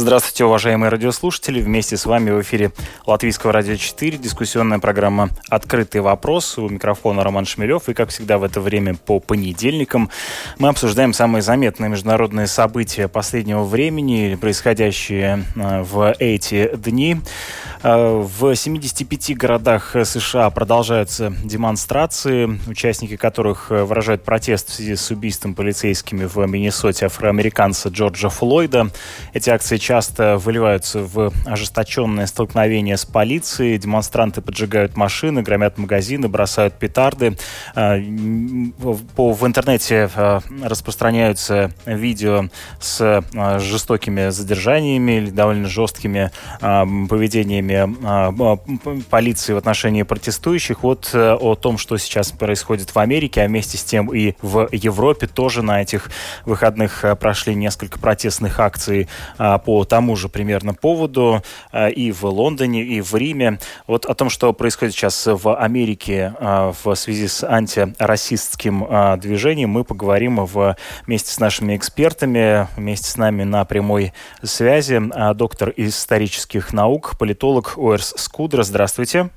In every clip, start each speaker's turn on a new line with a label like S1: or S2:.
S1: Здравствуйте, уважаемые радиослушатели. Вместе с вами в эфире Латвийского радио 4, дискуссионная программа «Открытый вопрос». У микрофона Роман Шмелев. И, как всегда, в это время по понедельникам мы обсуждаем самые заметные международные события последнего времени, происходящие э, в эти дни. Э, в 75 городах США продолжаются демонстрации, участники которых э, выражают протест в связи с убийством полицейскими в Миннесоте афроамериканца Джорджа Флойда. Эти акции часто выливаются в ожесточенные столкновения с полицией. Демонстранты поджигают машины, громят магазины, бросают петарды. А, в интернете а, распространяются видео с а, жестокими задержаниями или довольно жесткими поведениями полиции в отношении протестующих. Вот э, о том, что сейчас происходит в Америке, а вместе с тем и в Европе тоже на этих выходных прошли несколько протестных акций по тому же примерно поводу э, и в Лондоне, и в Риме. Вот о том, что происходит сейчас в Америке э, в связи с антирасистским э, движением, мы поговорим вместе с нашими экспертами, вместе с нами на прямой связи. Доктор исторических наук, политолог Оэрс Скудра. Здравствуйте.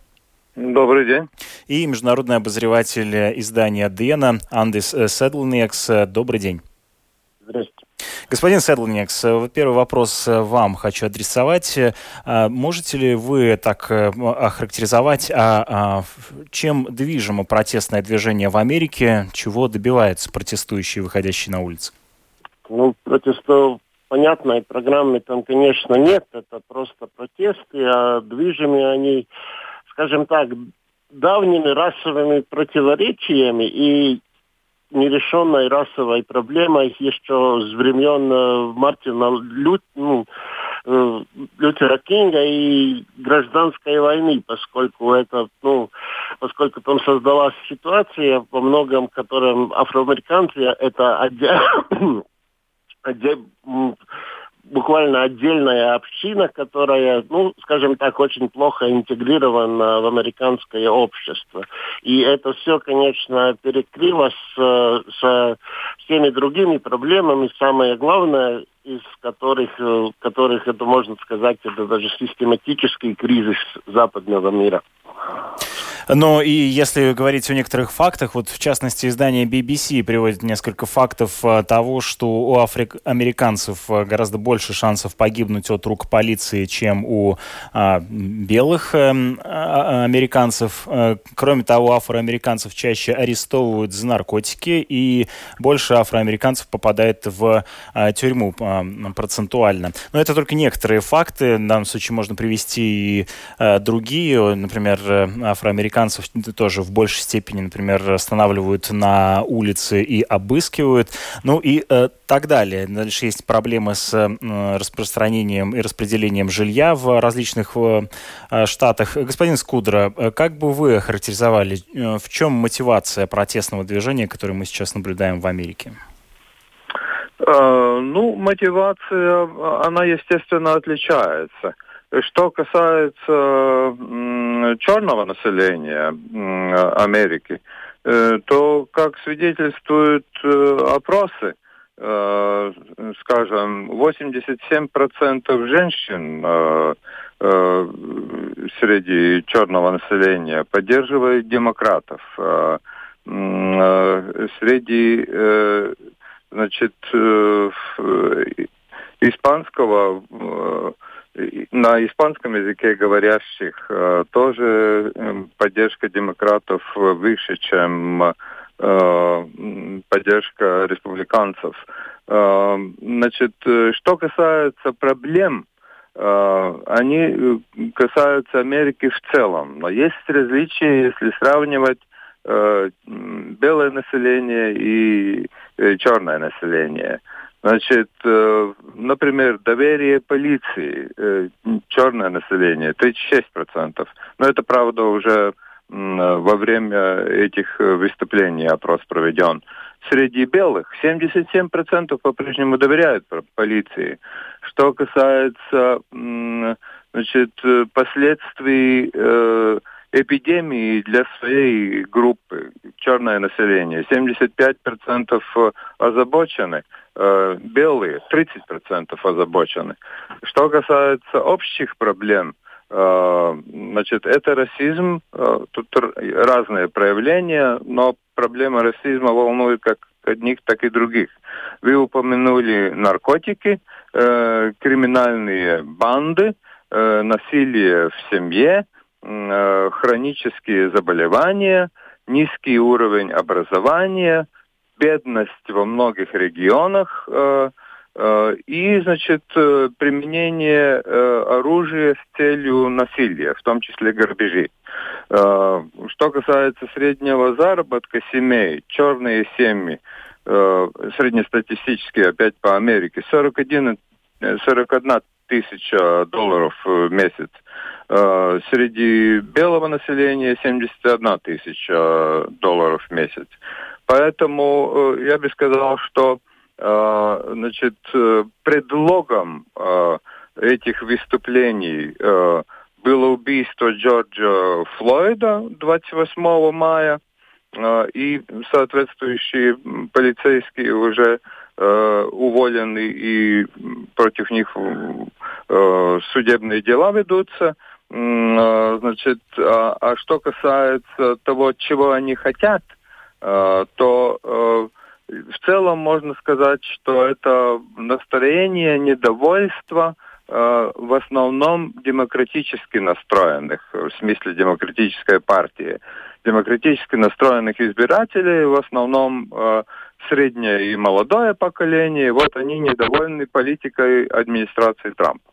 S2: Добрый день.
S1: И международный обозреватель издания Дена Андис Седлникс. Добрый день.
S2: Здравствуйте.
S1: Господин Седлникс, вот первый вопрос э, вам хочу адресовать. Э, можете ли вы так э, охарактеризовать, а, а, чем движимо протестное движение в Америке, чего добиваются протестующие, выходящие на улицы?
S2: Ну, протестов понятной программы там, конечно, нет. Это просто протесты, а движимы они, скажем так, давними расовыми противоречиями и нерешенной расовой проблемой еще с времен э, Мартина Лют, ну, э, Лютера Кинга и гражданской войны, поскольку это, ну, поскольку там создалась ситуация, во многом котором афроамериканцы это отдельно буквально отдельная община, которая, ну, скажем так, очень плохо интегрирована в американское общество. И это все, конечно, перекрыло с, с всеми другими проблемами. Самое главное, из которых, которых это можно сказать, это даже систематический кризис западного мира.
S1: Но и если говорить о некоторых фактах, вот в частности издание BBC приводит несколько фактов э, того, что у афроамериканцев э, гораздо больше шансов погибнуть от рук полиции, чем у а, белых эм, а, а, американцев. Э, кроме того, афроамериканцев чаще арестовывают за наркотики, и больше афроамериканцев попадает в а, тюрьму а, процентуально. Но это только некоторые факты. В данном случае можно привести и а, другие, например, афроамериканцы американцев тоже в большей степени, например, останавливают на улице и обыскивают. Ну и э, так далее. Дальше есть проблемы с э, распространением и распределением жилья в различных э, штатах. Господин Скудра, э, как бы вы характеризовали, э, в чем мотивация протестного движения, которое мы сейчас наблюдаем в Америке?
S2: Uh, ну, мотивация, она, естественно, отличается. Что касается черного населения Америки, э, то, как свидетельствуют э, опросы, э, скажем, 87% женщин среди черного населения поддерживают демократов. Среди значит, испанского на испанском языке говорящих э, тоже эм, поддержка демократов выше, чем э, поддержка республиканцев. Э, значит, что касается проблем, они касаются Америки в целом. Но есть различия, если сравнивать белое население и черное население. Значит, э, например, доверие полиции, э, черное население, 36%. Но это, правда, уже во время этих выступлений опрос проведен.
S3: среди белых. 77% по-прежнему доверяют полиции. Что касается значит, последствий э, эпидемии для своей группы, черное население, 75% озабочены, э, белые 30% озабочены. Что касается общих проблем, э, значит, это расизм, э, тут разные проявления, но проблема расизма волнует как одних, так и других. Вы упомянули наркотики, э, криминальные банды, э, насилие в семье, Э, хронические заболевания, низкий уровень образования, бедность во многих регионах э, э, и, значит, применение оружия с целью насилия, в том числе грабежи. Что касается среднего заработка семей, черные семьи, среднестатистические опять по Америке, 41, 41 тысяча долларов в месяц. Э, среди белого населения 71 тысяча долларов в месяц. Поэтому э, я бы сказал, что э, значит, предлогом этих выступлений было убийство Джорджа Флойда 28 мая, и соответствующие полицейские уже уволены и против них судебные дела ведутся. А, значит, а, а что касается того, чего они хотят, а, то в целом можно сказать, что это настроение недовольства в основном демократически настроенных, в смысле демократической партии. Демократически настроенных избирателей, в основном среднее и молодое поколение, вот они недовольны политикой администрации Трампа.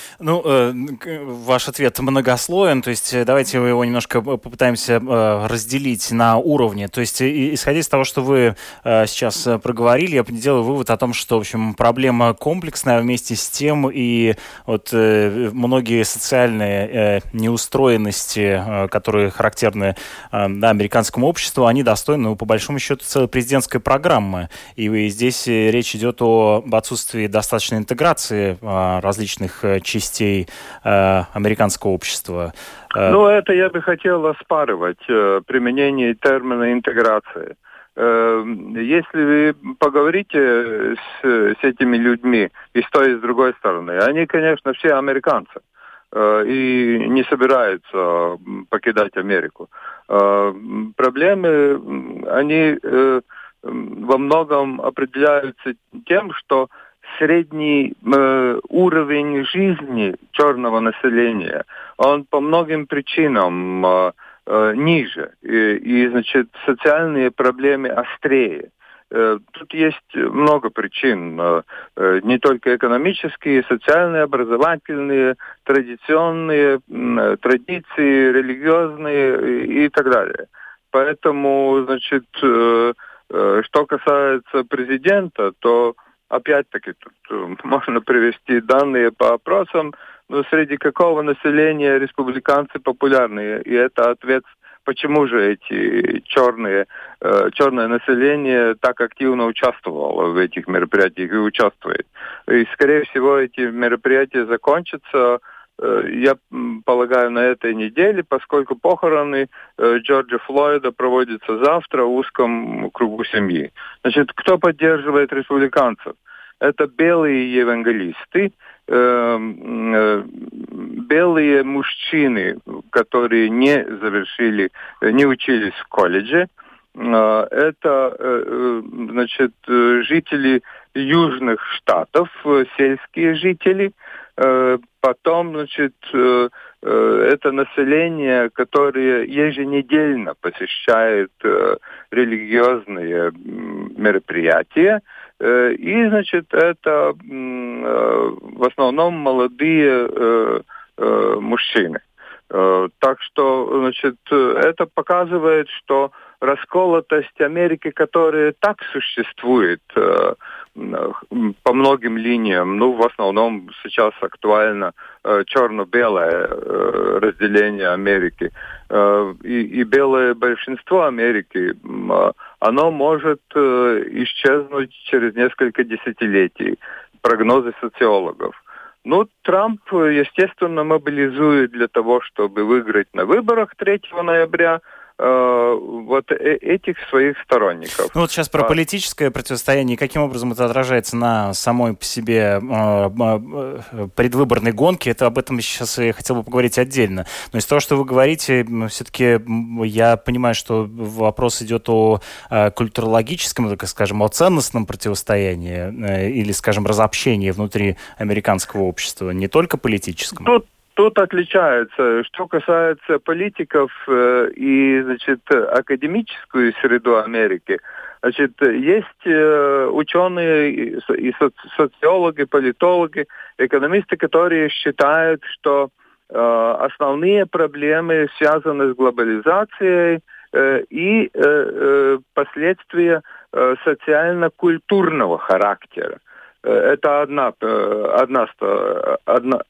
S1: Ну, э, ваш ответ многослоен, то есть э, давайте его немножко попытаемся э, разделить на уровне. То есть, исходя из того, что вы э, сейчас проговорили, я делаю вывод о том, что, в общем, проблема комплексная вместе с тем, и вот э, многие социальные э, неустроенности, э, которые характерны э, американскому обществу, они достойны, ну, по большому счету, целой президентской программы. И, и здесь речь идет о, об отсутствии достаточной интеграции э, различных частей частей э, американского общества.
S3: Э, ну, это я бы хотел оспаривать, э, применение термина интеграции. Э, если вы поговорите с, с этими людьми и с той, и с другой стороны, они, конечно, все американцы и не собираются покидать Америку. Проблемы, они во многом определяются тем, что средний э, уровень жизни черного населения, он по многим причинам э, э, ниже, и, и, значит, социальные проблемы острее. Э, тут есть много причин, э, э, не только экономические, социальные, образовательные, традиционные, традиции, религиозные и так далее. Поэтому, значит, что касается президента, то опять-таки, тут э, можно привести данные по опросам, но среди какого населения республиканцы популярны? И это ответ, почему же эти черные, э, черное население так активно участвовало в этих мероприятиях и участвует. И, скорее всего, эти мероприятия закончатся я полагаю, на этой неделе, поскольку похороны э, Джорджа Флойда проводятся завтра в узком кругу семьи. Значит, кто поддерживает республиканцев? Это белые евангелисты, э, белые мужчины, которые не завершили, не учились в колледже. Это, значит, жители южных штатов, сельские жители – Э, потом, значит, э, э, это население, которое еженедельно посещает религиозные мероприятия. И, значит, это в основном молодые мужчины. Так что, значит, это показывает, что расколотость Америки, которая так существует э, по многим линиям, ну, в основном сейчас актуально э, черно-белое э, разделение Америки, э, и, и белое большинство Америки, э, оно может э, исчезнуть через несколько десятилетий. Прогнозы социологов. Ну, Трамп, естественно, мобилизует для того, чтобы выиграть на выборах 3 ноября – Э, вот э, этих своих сторонников.
S1: Ну вот сейчас про а... политическое противостояние, каким образом это отражается на самой по себе э, предвыборной гонке, это об этом сейчас я хотел бы поговорить отдельно. Но из того, что вы говорите, все-таки я понимаю, что вопрос идет о культурологическом, так скажем, о ценностном противостоянии или, скажем, разобщении внутри американского общества, не только политическом.
S3: Тут тут отличается. Что касается политиков э, и, значит, академическую среду Америки, значит, есть э, ученые и соци социологи, политологи, экономисты, которые считают, что э, основные проблемы связаны с глобализацией и последствия социально-культурного характера. Это одна, одна, одна,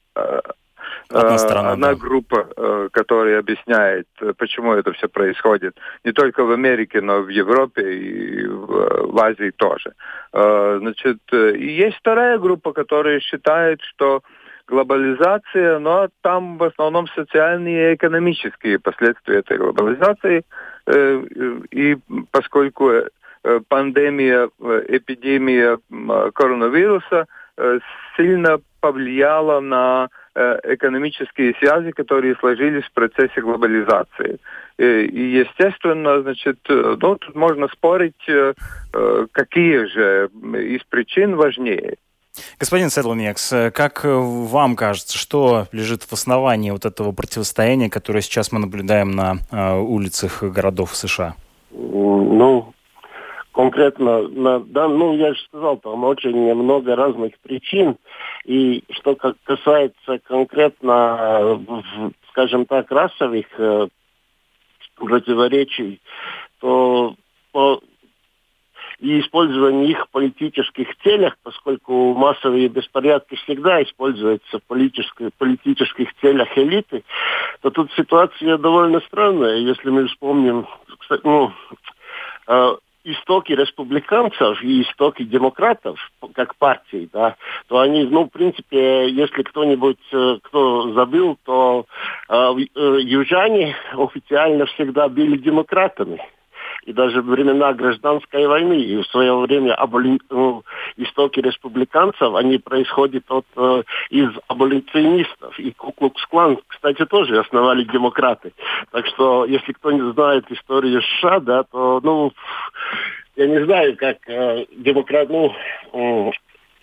S3: Одна, сторона, одна да. группа, э, которая объясняет, э, почему это все происходит. Не только в Америке, но и в Европе и в, Азии тоже. Э, значит, есть вторая группа, которая считает, что глобализация, но там в основном социальные и экономические последствия этой глобализации. И поскольку пандемия, эпидемия коронавируса сильно повлияла на Э, экономические связи, которые сложились в процессе глобализации. Э, и, естественно, значит, э, ну, тут можно спорить, какие же из причин важнее.
S1: Господин Седлнекс, как вам кажется, что лежит в основании вот этого противостояния, которое сейчас мы наблюдаем на улицах городов США?
S2: Ну, конкретно, на, да, ну, я же сказал, там очень много разных причин. И что касается конкретно, скажем так, расовых э, противоречий, то по и использование их в политических целях, поскольку массовые беспорядки всегда используются в политических, политических целях элиты, то тут ситуация довольно странная. Если мы вспомним, кстати, ну, э, истоки республиканцев и истоки демократов, как партий, да, то они, ну, в принципе, если кто-нибудь, э, кто забыл, то э, э, южане официально всегда были демократами и даже времена гражданской войны, и в свое время аболи... ну, истоки республиканцев, они происходят от, э, из аболиционистов. И Куклукс-клан, кстати, тоже основали демократы. Так что, если кто не знает историю США, да, то, ну, я не знаю, как э, демократ, ну, э,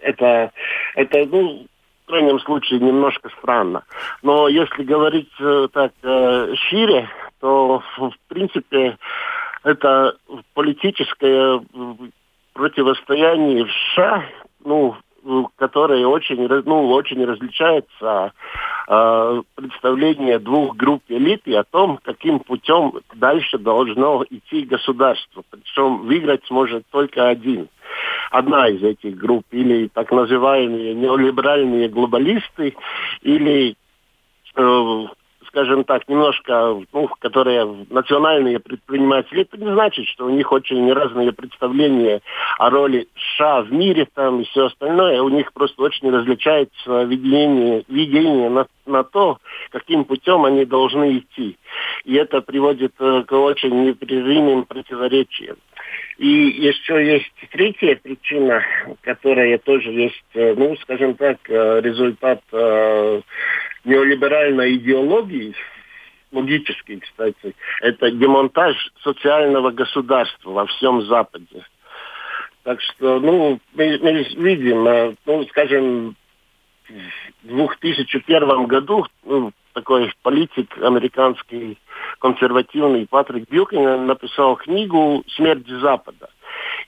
S2: это, это, ну, в крайнем случае, немножко странно. Но если говорить э, так э, шире, то, в принципе, это политическое противостояние в США, ну, которое очень, ну, очень различается э, представление двух групп элит и о том, каким путем дальше должно идти государство. Причем выиграть сможет только один. Одна из этих групп, или так называемые неолиберальные глобалисты, или э, скажем так, немножко, ну, которые национальные предприниматели, это не значит, что у них очень разные представления о роли США в мире там и все остальное. У них просто очень различается видение, видение на, на то, каким путем они должны идти. И это приводит э, к очень непрерывным противоречиям. И еще есть третья причина, которая тоже есть, э, ну, скажем так, э, результат неолиберальной идеологии, логический, кстати, это демонтаж социального государства во всем Западе. Так что, ну, мы, мы видим, э, ну, скажем, в 2001 году ну, такой политик американский, консервативный Патрик Бьюкин написал книгу «Смерть Запада».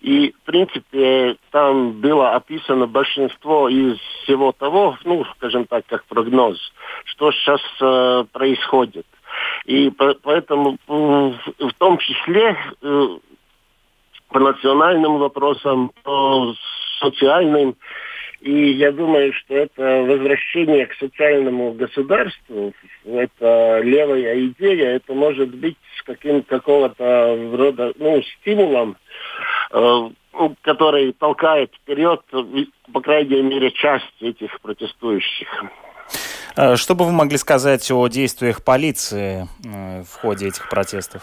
S2: И, в принципе, там было описано большинство из всего того, ну, скажем так, как прогноз, что сейчас э, происходит. И по поэтому в том числе э, по национальным вопросам, по социальным И я думаю, что это возвращение к социальному государству, это левая идея, это может быть каким какого-то рода ну, стимулом, э, который толкает вперед, по крайней мере, часть этих протестующих.
S1: Э, что бы вы могли сказать о действиях полиции э, в ходе этих протестов?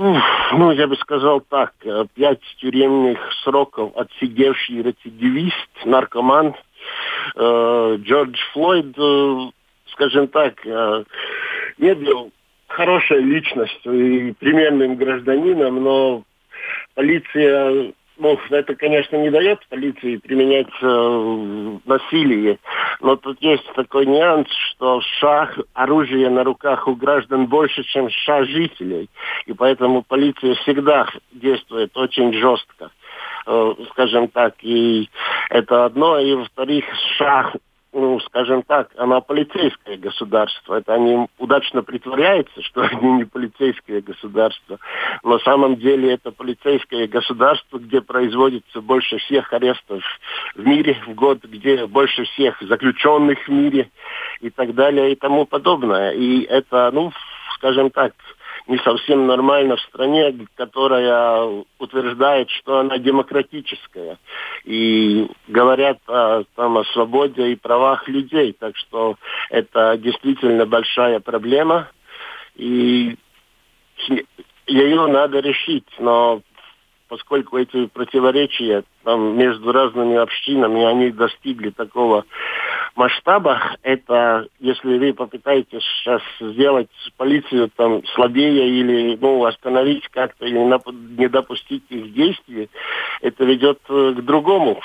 S2: Ну, я бы сказал так. Э, пять тюремных сроков отсидевший рецидивист, наркоман Джордж Флойд, скажем так, не был хорошей личностью и примерным гражданином, но полиция ну, это, конечно, не дает полиции применять э, насилие, но тут есть такой нюанс, что шаг оружия на руках у граждан больше, чем шаг жителей, и поэтому полиция всегда действует очень жестко. Э, скажем так, и это одно, и во-вторых, шаг ну, скажем так, она полицейское государство. Это они удачно притворяются, что они не полицейское государство. На самом деле это полицейское государство, где производится больше всех арестов в мире в год, где больше всех заключенных в мире и так далее и тому подобное. И это, ну, скажем так, не совсем нормально в стране, которая утверждает, что она демократическая. И говорят о, там, о свободе и правах людей. Так что это действительно большая проблема. И ее надо решить. Но поскольку эти противоречия там, между разными общинами, они достигли такого масштаба, это если вы попытаетесь сейчас сделать полицию там слабее или ну, остановить как-то или не допустить их действий, это ведет э, к другому.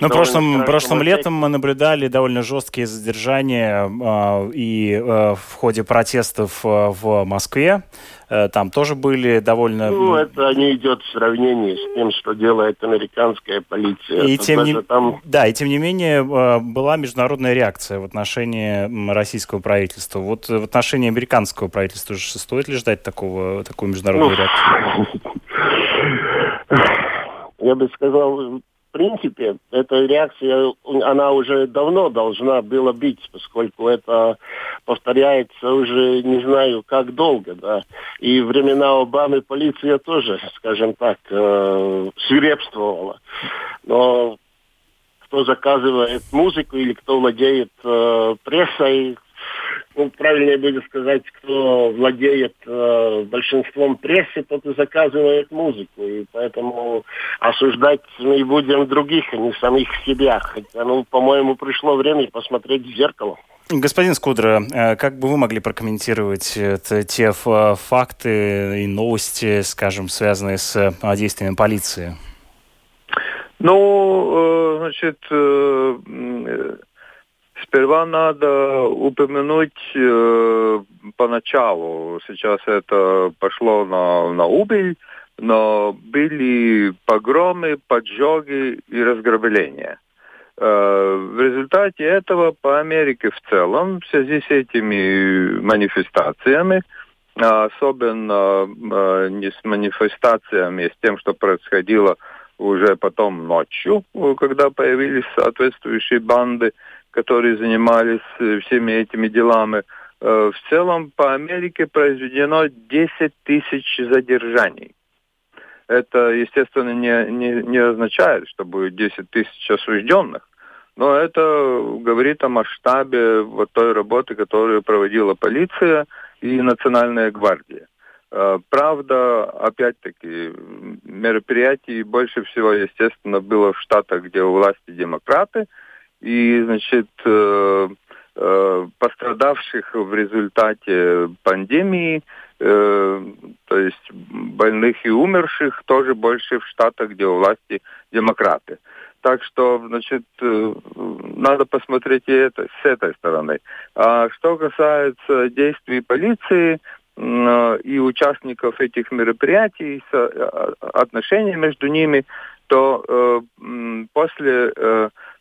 S1: Ну, прошлым, прошлым летом мы наблюдали довольно жесткие задержания э, и э, в ходе протестов э, в Москве. Э, там тоже были довольно...
S2: Ну, это не идет в сравнении с тем, что делает американская полиция.
S1: И тем не... там... Да, и тем не менее э, была международная реакция в отношении российского правительства. Вот в отношении американского правительства стоит ли ждать такого, такой международной ну, реакции?
S2: Я бы сказал, принципе, эта реакция, она уже давно должна была быть, поскольку это повторяется уже не знаю как долго, да. И времена Обамы полиция тоже, скажем так, э, свирепствовала. Но кто заказывает музыку или кто владеет э, прессой, ну, правильнее будет сказать, кто владеет э, большинством прессы, тот и заказывает музыку. И поэтому осуждать мы будем других, а не самих себя. Хотя, ну, по-моему, пришло время посмотреть в зеркало.
S1: Господин Скудра, э, как бы вы могли прокомментировать это, те факты и новости, скажем, связанные с э, действиями полиции?
S3: Ну, э, значит, Сперва надо упомянуть э, поначалу, сейчас это пошло на, на убыль, но были погромы, поджоги и разграбления. Э, в результате этого по Америке в целом, в связи с этими манифестациями, особенно э, не с манифестациями, а с тем, что происходило уже потом ночью, когда появились соответствующие банды, которые занимались э, всеми этими делами. Э, в целом по Америке произведено 10 тысяч задержаний. Это, естественно, не, не, не означает, что будет 10 тысяч осужденных, но это говорит о масштабе вот той работы, которую проводила полиция и Национальная гвардия. Э, правда, опять-таки, мероприятий больше всего, естественно, было в штатах, где у власти демократы – и, значит, э, э, пострадавших в результате пандемии, э, то есть больных и умерших, тоже больше в штатах, где у власти демократы. Так что, значит, надо посмотреть и это с этой стороны. А что касается действий полиции и участников этих мероприятий, отношений между ними, то после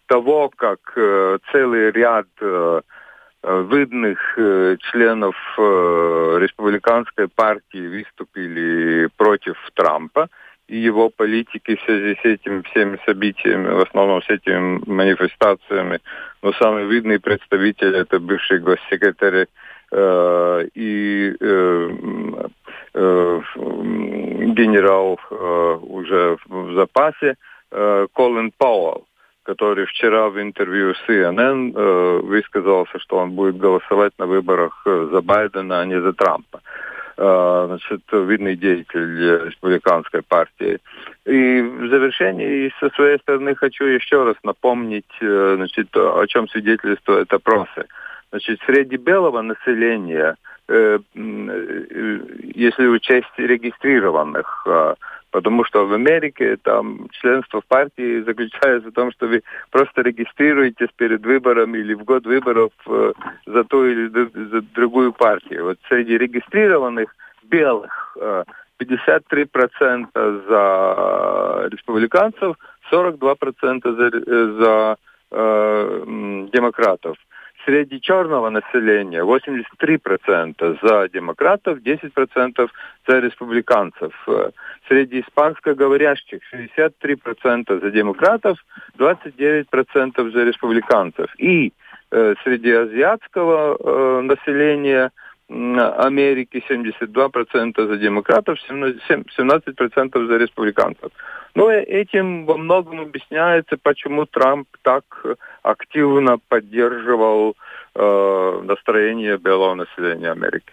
S3: того, как э, целый ряд э, э, видных членов республиканской партии выступили против Трампа и его политики в связи с этими всеми событиями, в основном с этими манифестациями. Но самый видный представитель это бывший госсекретарь э, и э, э, генерал э, уже в запасе э, Колин Пауэлл который вчера в интервью CNN э, высказался, что он будет голосовать на выборах э, за Байдена, а не за Трампа. Э, значит, видный деятель республиканской партии. И в завершении со своей стороны хочу еще раз напомнить, э, значит, о чем свидетельствуют опросы. Значит, среди белого населения, э, э, если учесть регистрированных, э, Потому что в Америке там членство в партии заключается в том, что вы просто регистрируетесь перед выборами или в год выборов э, за ту или за другую партию. Вот среди регистрированных белых э, 53% за республиканцев, 42% за, э, за э, демократов среди черного населения 83% за демократов, 10% за республиканцев. Среди испанско-говорящих 63% за демократов, 29% за республиканцев. И э, среди азиатского э, населения Америки 72% за демократов, 17% за республиканцев. Но ну, этим во многом объясняется, почему Трамп так активно поддерживал э, настроение белого населения Америки.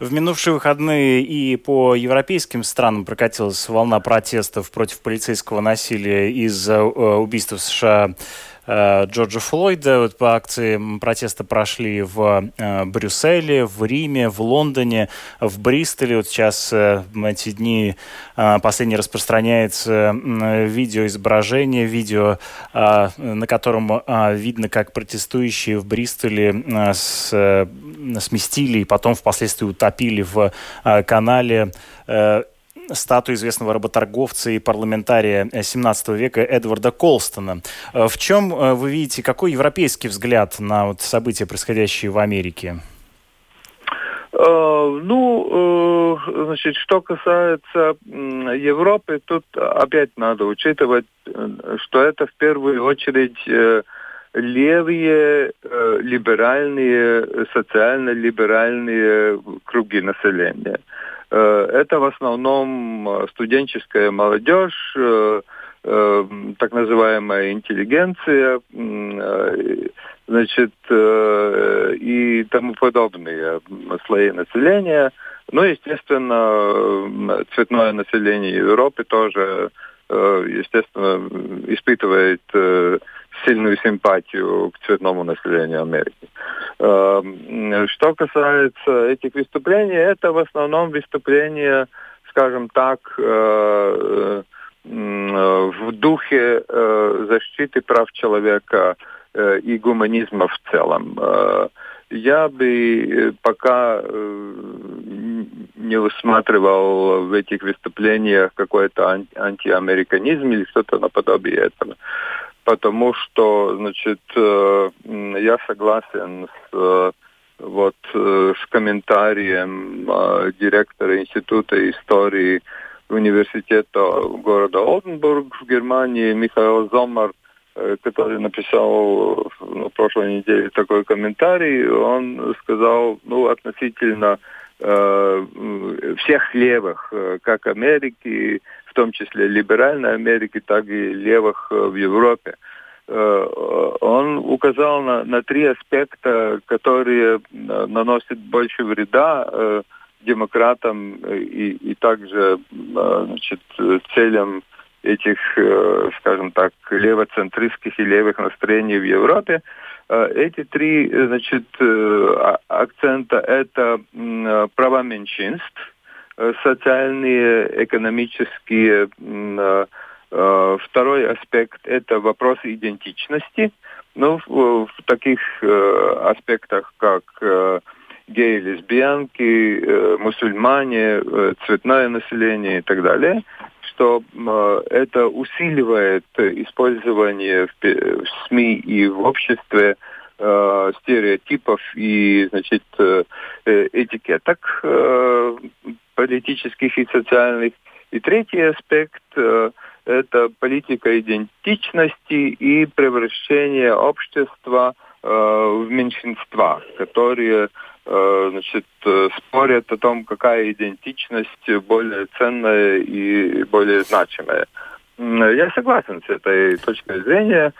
S1: В минувшие выходные и по европейским странам прокатилась волна протестов против полицейского насилия из-за э, убийства США Э, Джорджа Флойда. Вот по акции протеста прошли в э, Брюсселе, в Риме, в Лондоне, в Бристоле. Вот сейчас э, эти дни последний распространяется видео изображение, видео, на котором видно, как протестующие в Бристоле сместили и потом впоследствии утопили в канале статую известного работорговца и парламентария 17 века Эдварда Колстона. Э, в чем э, вы видите, какой европейский взгляд на вот события, происходящие в Америке?
S3: Ну, значит, что касается Европы, тут опять надо учитывать, что это в первую очередь левые, либеральные, социально-либеральные круги населения. Э, это в основном э, студенческая молодежь, э, так называемая интеллигенция, значит, и тому подобные слои населения. Ну, естественно, цветное население Европы тоже, естественно, испытывает сильную симпатию к цветному населению Америки. Эм, что касается этих выступлений, это в основном выступления, скажем так, э, в духе э, защиты прав человека э, и гуманизма в целом. Я бы пока не усматривал в этих выступлениях какой-то антиамериканизм или что-то наподобие этого потому что, значит, э, я согласен с э, вот э, с комментарием директора Института истории университета города Олденбург в Германии Михаил Зомар, который написал на прошлой неделе такой комментарий, он сказал, ну, относительно э, всех левых, как Америки, в том числе либеральной Америки, так и левых э, в Европе. Э, он указал на, на три аспекта, которые э, наносят больше вреда демократам и, и также значит, целям этих, скажем так, левоцентристских и левых настроений в Европе. Эти три значит, а, акцента – это права меньшинств, Э, социальные, экономические. Э, э, второй аспект – это вопрос идентичности. Ну, в, таких аспектах, как геи, лесбиянки, мусульмане, цветное население и так далее, что это усиливает использование в, в СМИ и в обществе стереотипов и значит, этикеток политических и социальных. И третий аспект э, – это политика идентичности и превращение общества э, в меньшинства, которые э, значит, спорят о том, какая идентичность более ценная и более значимая. Я согласен с этой точкой зрения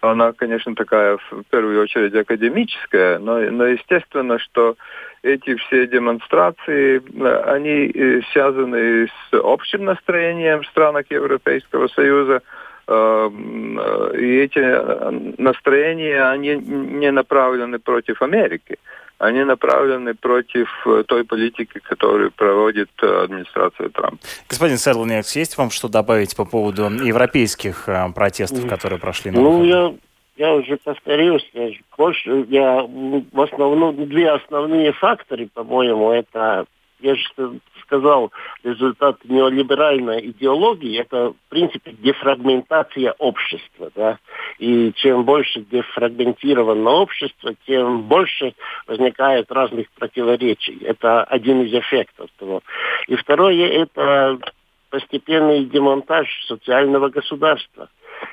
S3: она, конечно, такая в первую очередь академическая, но, но естественно, что эти все демонстрации, они э, связаны с общим настроением в странах Европейского Союза, э, и эти настроения, они не направлены против Америки они направлены против э, той политики, которую проводит администрация Трампа.
S1: Господин Седлнекс, есть вам что добавить по поводу европейских протестов, которые прошли
S2: на Ну, я я уже повторюсь, я, больше, я в основном, две основные факторы, по-моему, это, я же сказал, результат неолиберальной идеологии, это, в принципе, дефрагментация общества, да, и чем больше дефрагментировано общество, тем больше возникает разных противоречий. Это один из эффектов того. И второе, это постепенный демонтаж социального государства.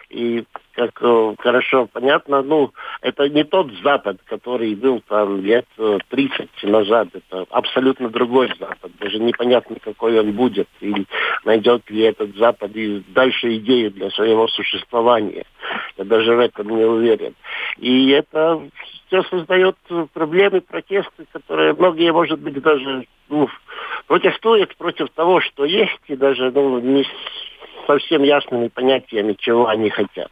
S2: И как э, хорошо понятно, ну, это не тот Запад, который был там лет 30 э, назад. Это абсолютно другой Запад. Даже непонятно, какой он будет. И найдет ли этот Запад и дальше идею для своего существования. Я даже в этом не уверен. И это все создает проблемы, протесты, которые многие, может быть, даже ну, протестуют против того, что есть, и даже ну, не совсем ясными понятиями, чего они хотят.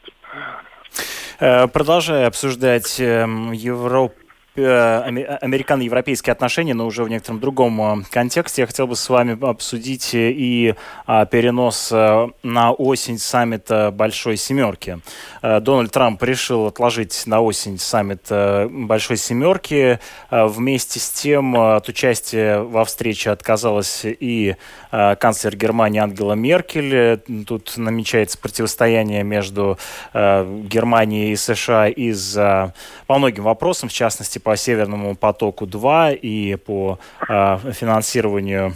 S1: Э, продолжая обсуждать эм, Европу американо-европейские отношения, но уже в некотором другом э, контексте. Я хотел бы с вами обсудить и а, перенос э, на осень саммита Большой Семерки. Дональд Трамп решил отложить на осень саммит Большой Семерки. Вместе с тем от участия во встрече отказалась и канцлер Германии Ангела Меркель. Тут намечается противостояние между Германией и США из-за по многим вопросам, в частности, по Северному потоку-2 и по э, финансированию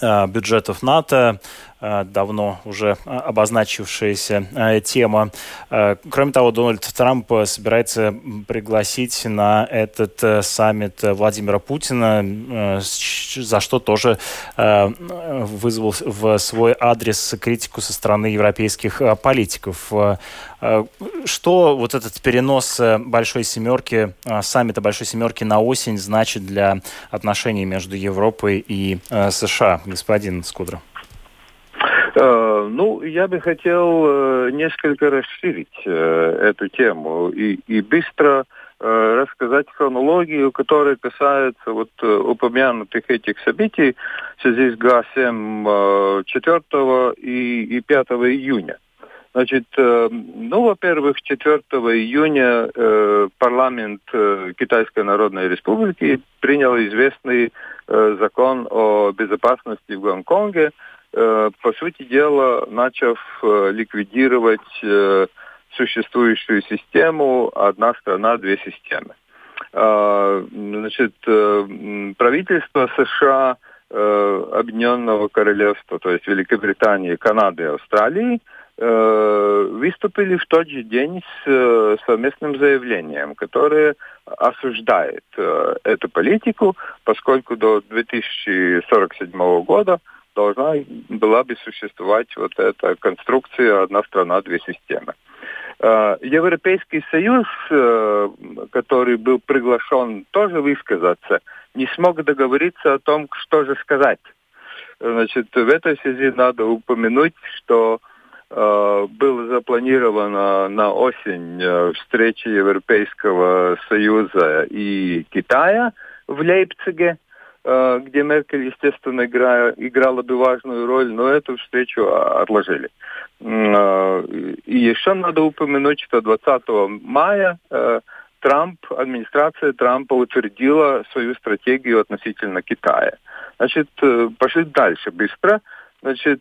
S1: э, бюджетов НАТО. Э, давно уже э, обозначившаяся э, тема. Кроме того, Дональд Трамп собирается пригласить на этот саммит Владимира Путина, за что тоже вызвал в свой адрес критику со стороны европейских политиков. Что вот этот перенос Большой Семерки, саммита Большой Семерки на осень значит для отношений между Европой и США, господин Скудро?
S3: Э, ну, я бы хотел э, несколько расширить э, эту тему и, и быстро рассказать хронологию, которая касается вот упомянутых этих событий в связи с ГА-7 4 и, и 5 июня. Значит, ну, во-первых, 4 июня парламент Китайской Народной Республики принял известный закон о безопасности в Гонконге, Э, по сути дела, начав э, ликвидировать э, существующую систему «одна страна, две системы». Значит, правительство США, Объединенного Королевства, то есть Великобритании, Канады и Австралии, выступили в тот же день с совместным заявлением, которое осуждает эту политику, поскольку до 2047 года должна была бы существовать вот эта конструкция «одна страна, две системы». Э, Европейский Союз, э, который был приглашен тоже высказаться, не смог договориться о том, что же сказать. Значит, в этой связи надо упомянуть, что э, было запланировано на осень встречи Европейского Союза и Китая в Лейпциге. Э, где Меркель, естественно, игра, играла бы важную роль, но эту встречу отложили. Э, и еще надо упомянуть, что 20 мая э, Трамп, администрация Трампа утвердила свою стратегию относительно Китая. Значит, пошли дальше быстро. Значит,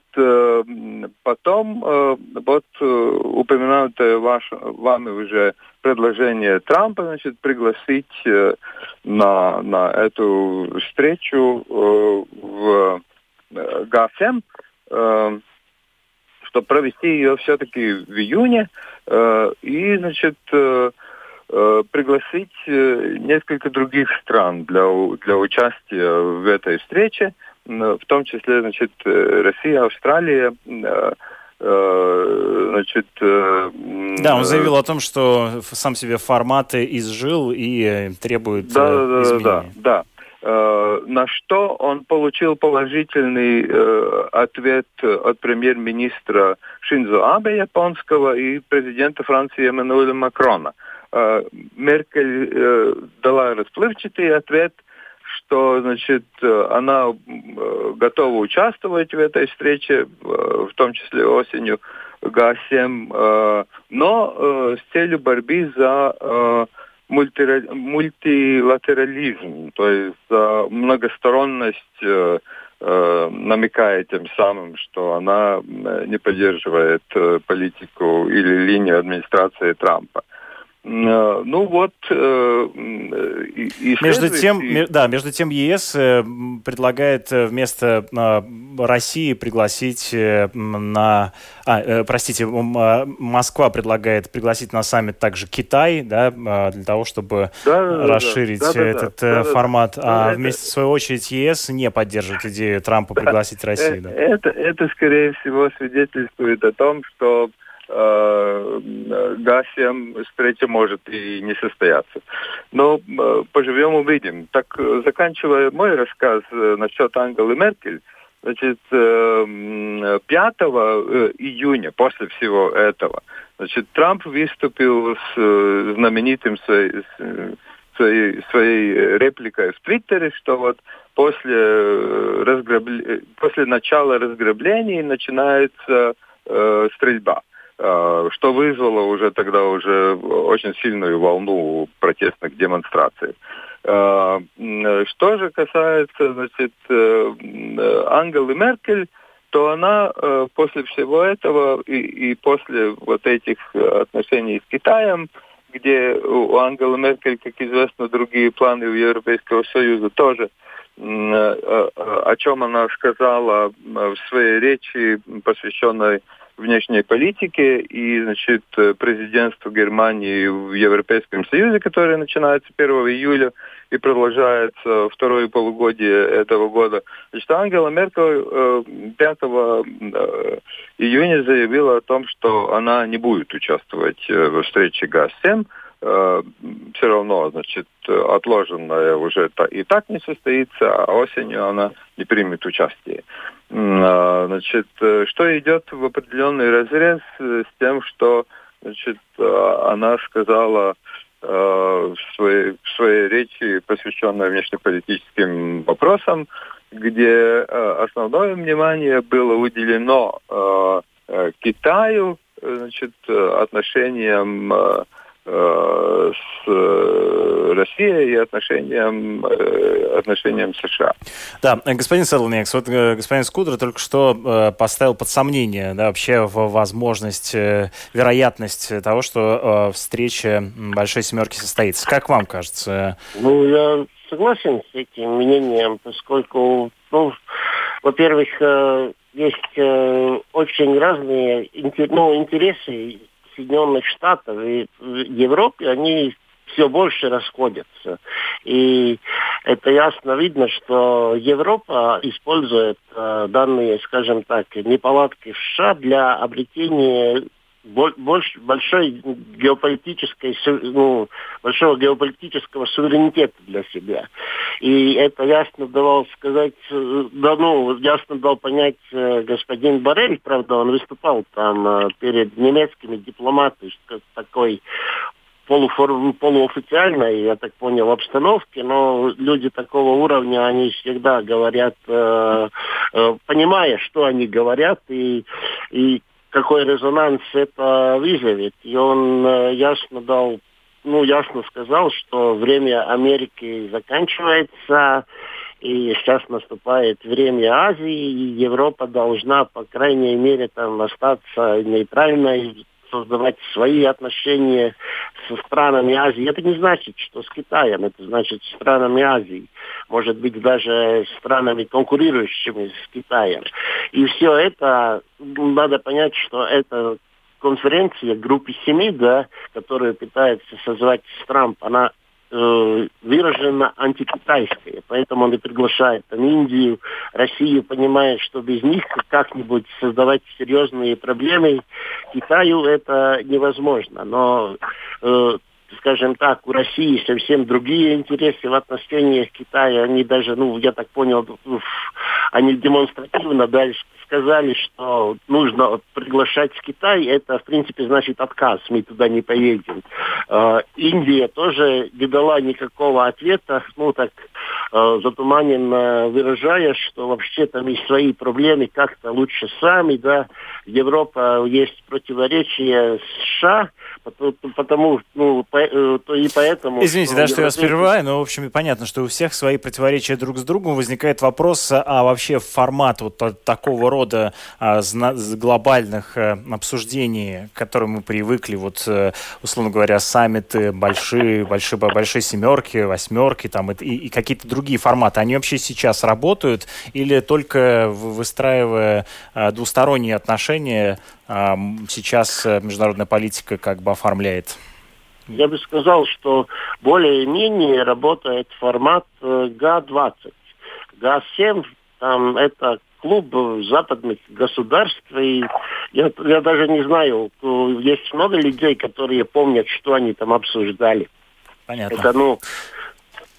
S3: потом вот упомянутое ваш, вами уже предложение Трампа, значит, пригласить э, на, на эту встречу э, в э, э, что провести ее все-таки в июне э, и, значит, э, э, пригласить э, несколько других стран для, для участия в этой встрече, в том числе, значит, э, Россия, Австралия, э,
S1: Э, значит... Да, он заявил о том, что сам себе форматы изжил и требует да,
S3: да, изменений. Да, да, да. На что он получил положительный ответ от премьер-министра Шинзо Абе японского и президента Франции Эммануэля Макрона. Меркель дала расплывчатый ответ – что значит, э, она э, готова участвовать в этой встрече, э, в том числе осенью ГА-7, но с целью борьбы за мультилатерализм, то есть за многосторонность намекая тем самым, что она не поддерживает политику или линию администрации Трампа.
S1: Ну вот, э, между тем, да, между тем ЕС э, предлагает вместо России пригласить на, а, простите, Москва предлагает пригласить на саммит также Китай, да, для того, чтобы да, да, расширить да, да, этот да, формат, да, а это... вместе в свою очередь ЕС не поддерживает идею Трампа пригласить Россию. Да.
S3: Это, это скорее всего свидетельствует о том, что Э, ГАСем встреча может и не состояться. Но э, поживем увидим. Так, э, заканчивая мой рассказ насчет Ангелы Меркель, значит, 5 июня, после всего этого, значит, Трамп выступил с знаменитым своей, своей, своей репликой в Твиттере, что вот после, разграбле... после начала разграблений начинается э, стрельба. А, что вызвало уже тогда уже очень сильную волну протестных демонстраций. А, что же касается значит, э, Ангелы Меркель, то она э, после всего этого и, и после вот этих отношений с Китаем, где у Ангелы Меркель, как известно, другие планы у Европейского Союза тоже, э, о чем она сказала в своей речи, посвященной внешней политики и, значит, президентство Германии в Европейском Союзе, которое начинается 1 июля и продолжается второе полугодие этого года. Значит, Ангела Меркель 5 э, э, июня заявила о том, что она не будет участвовать э, в встрече ГАЗ-7, все равно, значит, отложенная уже и так не состоится, а осенью она не примет участие. А, значит, э, что идет в определенный разрез э, с тем, что значит, э, она сказала в своей, в своей речи, посвященной внешнеполитическим вопросам, где основное внимание было уделено Китаю, значит, отношениям Э, с э, Россией и отношениям, э, отношениям США.
S1: Да, господин Селлникс, вот господин Скудер только что поставил под сомнение да, вообще возможность, вероятность того, что встреча Большой Семерки состоится. Как вам кажется?
S2: Ну, я согласен с этим мнением, поскольку, ну, во-первых, есть очень разные ну, интересы Соединенных Штатов и Европе, они все больше расходятся. И это ясно видно, что Европа использует э, данные, скажем так, неполадки в США для обретения больше, большой геополитической, ну, большого геополитического суверенитета для себя. И это ясно давал сказать, да, ну, ясно дал понять э, господин Барель, правда, он выступал там э, перед немецкими дипломатами, такой полуформ, полуофициальной, я так понял, обстановке, но люди такого уровня, они всегда говорят, э, э, понимая, что они говорят, и, и какой резонанс это вызовет. И он э, ясно дал, ну, ясно сказал, что время Америки заканчивается, и сейчас наступает время Азии, и Европа должна, по крайней мере, там остаться нейтральной, создавать свои отношения с странами Азии. Это не значит, что с Китаем, это значит с странами Азии. Может быть, даже странами, конкурирующими с Китаем. И все это, надо понять, что это конференция группы семи, да, которая пытается созвать Трамп, она э, выраженно антикитайская. Поэтому он и приглашает там, Индию, Россию, понимая, что без них как-нибудь создавать серьезные проблемы Китаю это невозможно. Но э, скажем так, у России совсем другие интересы в отношениях Китая. Они даже, ну, я так понял, они демонстративно дальше сказали, что нужно приглашать в Китай. Это, в принципе, значит отказ, мы туда не поедем. Э, Индия тоже не дала никакого ответа, ну, так э, затуманенно выражая, что вообще там есть свои проблемы, как-то лучше сами, да. Европа есть противоречия с США, потому, ну, то и поэтому...
S1: Извините, да, что я вас прерываю, но, в общем, понятно, что у всех свои противоречия друг с другом. Возникает вопрос, а вообще формат вот такого рода а, глобальных а, обсуждений, к которым мы привыкли, вот, э, условно говоря, саммиты, большие, большие, большие семерки, восьмерки, там, и, и какие-то другие форматы, они вообще сейчас работают или только выстраивая а, двусторонние отношения сейчас международная политика как бы оформляет?
S2: Я бы сказал, что более-менее работает формат ГА-20. ГА-7, там это клуб западных государств. И я, я даже не знаю, есть много людей, которые помнят, что они там обсуждали.
S1: Понятно. Это, ну, Э,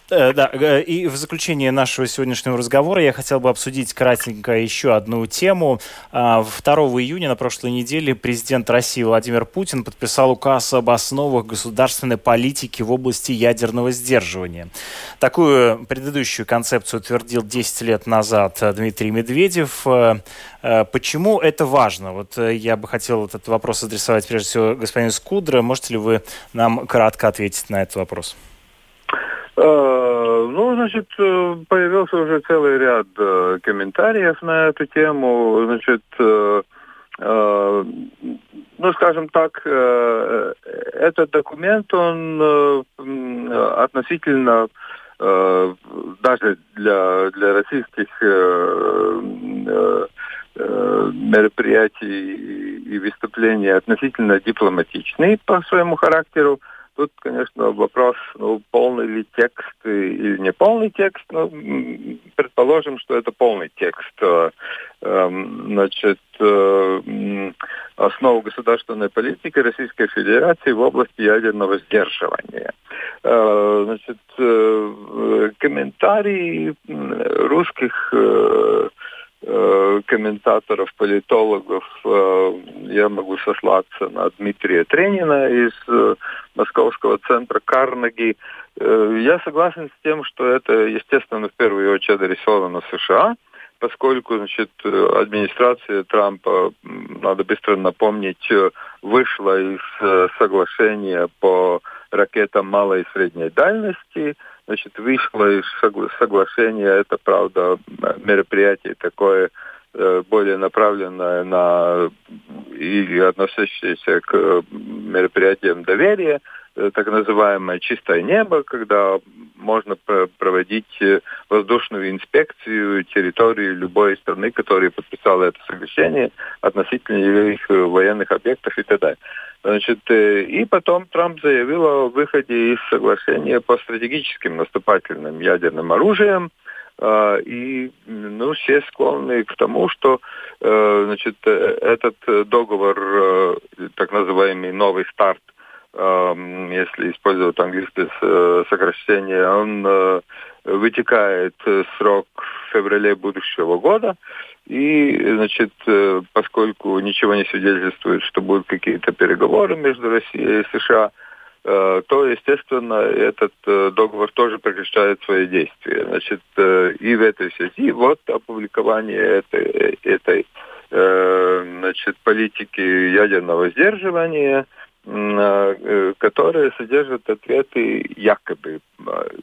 S1: да, э, и в заключение нашего сегодняшнего разговора я хотел бы обсудить кратенько еще одну тему. 2 а, июня на прошлой неделе президент России Владимир Путин подписал указ об основах государственной политики в области ядерного сдерживания. Такую предыдущую концепцию утвердил 10 лет назад Дмитрий Медведев. Э, почему это важно? Вот я бы хотел этот вопрос адресовать прежде всего господину Скудро. Можете ли вы нам кратко ответить на этот вопрос?
S3: Э, ну, значит, э, появился уже целый ряд э, комментариев на эту тему. Значит, ну, скажем так, этот документ, он относительно даже для, для российских мероприятий и выступлений относительно дипломатичный по своему характеру. Тут, конечно, вопрос, ну, полный ли текст или не полный текст. Ну, предположим, что это полный текст. Э, эм, значит, э, основу государственной политики Российской Федерации в области ядерного сдерживания. Э, значит, комментарии русских комментаторов, политологов, э, я могу сослаться на Дмитрия Тренина из э, Московского центра Карнеги. Я согласен с тем, что это, естественно, в первую очередь адресовано США, поскольку значит, администрация Трампа, надо быстро напомнить, вышла из соглашения по ракетам малой и средней дальности, значит, вышло из соглашения, это, правда, мероприятие такое э, более направленное на и относящееся к мероприятиям доверия, э, так называемое чистое небо, когда можно проводить э, воздушную инспекцию территории любой страны, которая подписала это соглашение относительно их военных объектов и так далее. Значит, э, и потом Трамп заявил о выходе из соглашения по стратегическим наступательным ядерным оружиям. А, и ну, все склонны к тому, что э, значит, этот договор, так называемый новый старт, если использовать английское сокращение, он вытекает срок в феврале будущего года. И, значит, поскольку ничего не свидетельствует, что будут какие-то переговоры между Россией и США, то, естественно, этот договор тоже прекращает свои действия. Значит, и в этой связи вот опубликование этой, этой значит, политики ядерного сдерживания – Э, которые содержат ответы якобы.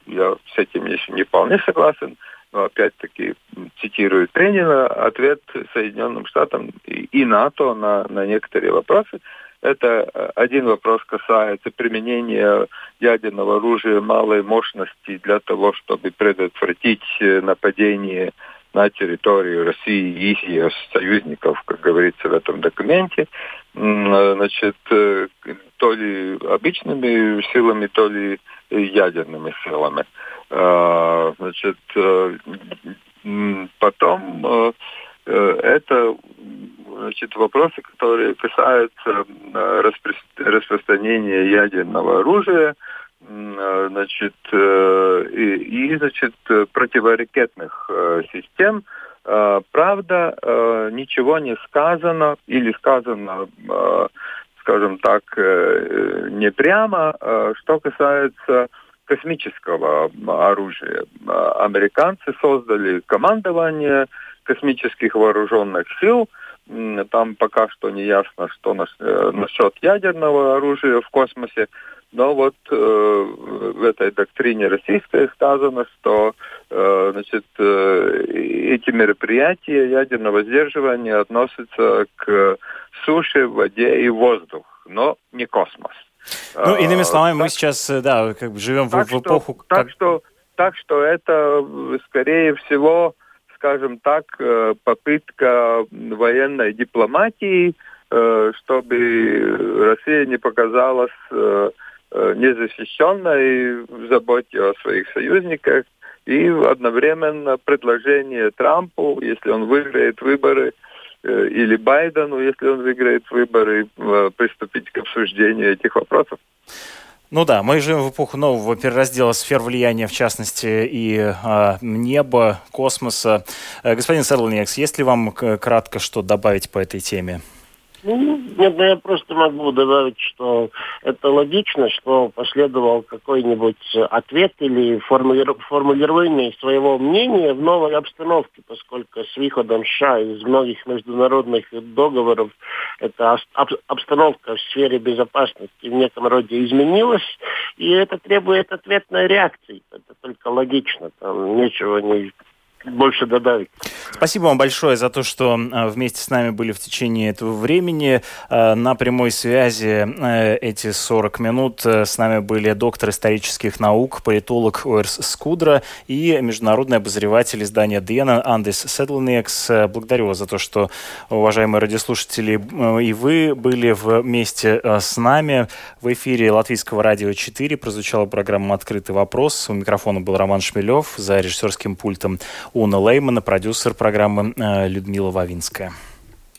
S3: Я с этим еще не вполне согласен, опять-таки цитирую Тренина, ответ Соединенным Штатам и, НАТО на, на некоторые вопросы Это один вопрос касается применения ядерного оружия малой мощности для того, чтобы предотвратить нападение на территорию России и ее союзников, как говорится в этом документе, значит, то ли обычными силами, то ли ядерными силами. А, значит, э, потом э, э, это значит, вопросы, которые касаются распространения ядерного оружия, значит, и, и значит, противоракетных систем. Правда, ничего не сказано или сказано, скажем так, не прямо, что касается космического оружия. Американцы создали командование космических вооруженных сил. Там пока что не ясно, что насчет ядерного оружия в космосе. Но вот э, в этой доктрине российской сказано, что э, значит, э, эти мероприятия ядерного сдерживания относятся к суше, воде и воздуху, но не космос.
S1: Ну, иными а, словами, мы сейчас, э, да, как бы живем в, в эпоху...
S3: Что, так, что, так что это, скорее всего, скажем так, э, попытка военной дипломатии, э, чтобы Россия не показалась незащищенной в заботе о своих союзниках, и одновременно предложение Трампу, если он выиграет выборы, Э, или Байдену, если он выиграет выборы, э, приступить к обсуждению этих вопросов.
S1: Ну да, мы живем в эпоху нового перераздела сфер влияния, в частности, и э, неба, космоса. Э, господин Серлнекс, есть ли вам кратко что добавить по этой теме?
S2: Ну, нет, ну я просто могу добавить, что это логично, что последовал какой-нибудь ответ или формулирование своего мнения в новой обстановке, поскольку с выходом США из многих международных договоров эта обстановка в сфере безопасности в неком роде изменилась, и это требует ответной реакции. Это только логично, там нечего не больше добавить.
S1: Спасибо вам большое за то, что э, вместе с нами были в течение этого времени. Э, на прямой связи э, эти 40 минут с нами были доктор исторических наук, политолог Уэрс Скудра и международный обозреватель издания Диана Андес Седлнекс. Благодарю вас за то, что, уважаемые радиослушатели, и вы были вместе с нами. В эфире Латвийского радио 4 прозвучала программа «Открытый вопрос». У микрофона был Роман Шмелев, за режиссерским пультом Уна Леймана, продюсер программы э, Людмила Вавинская.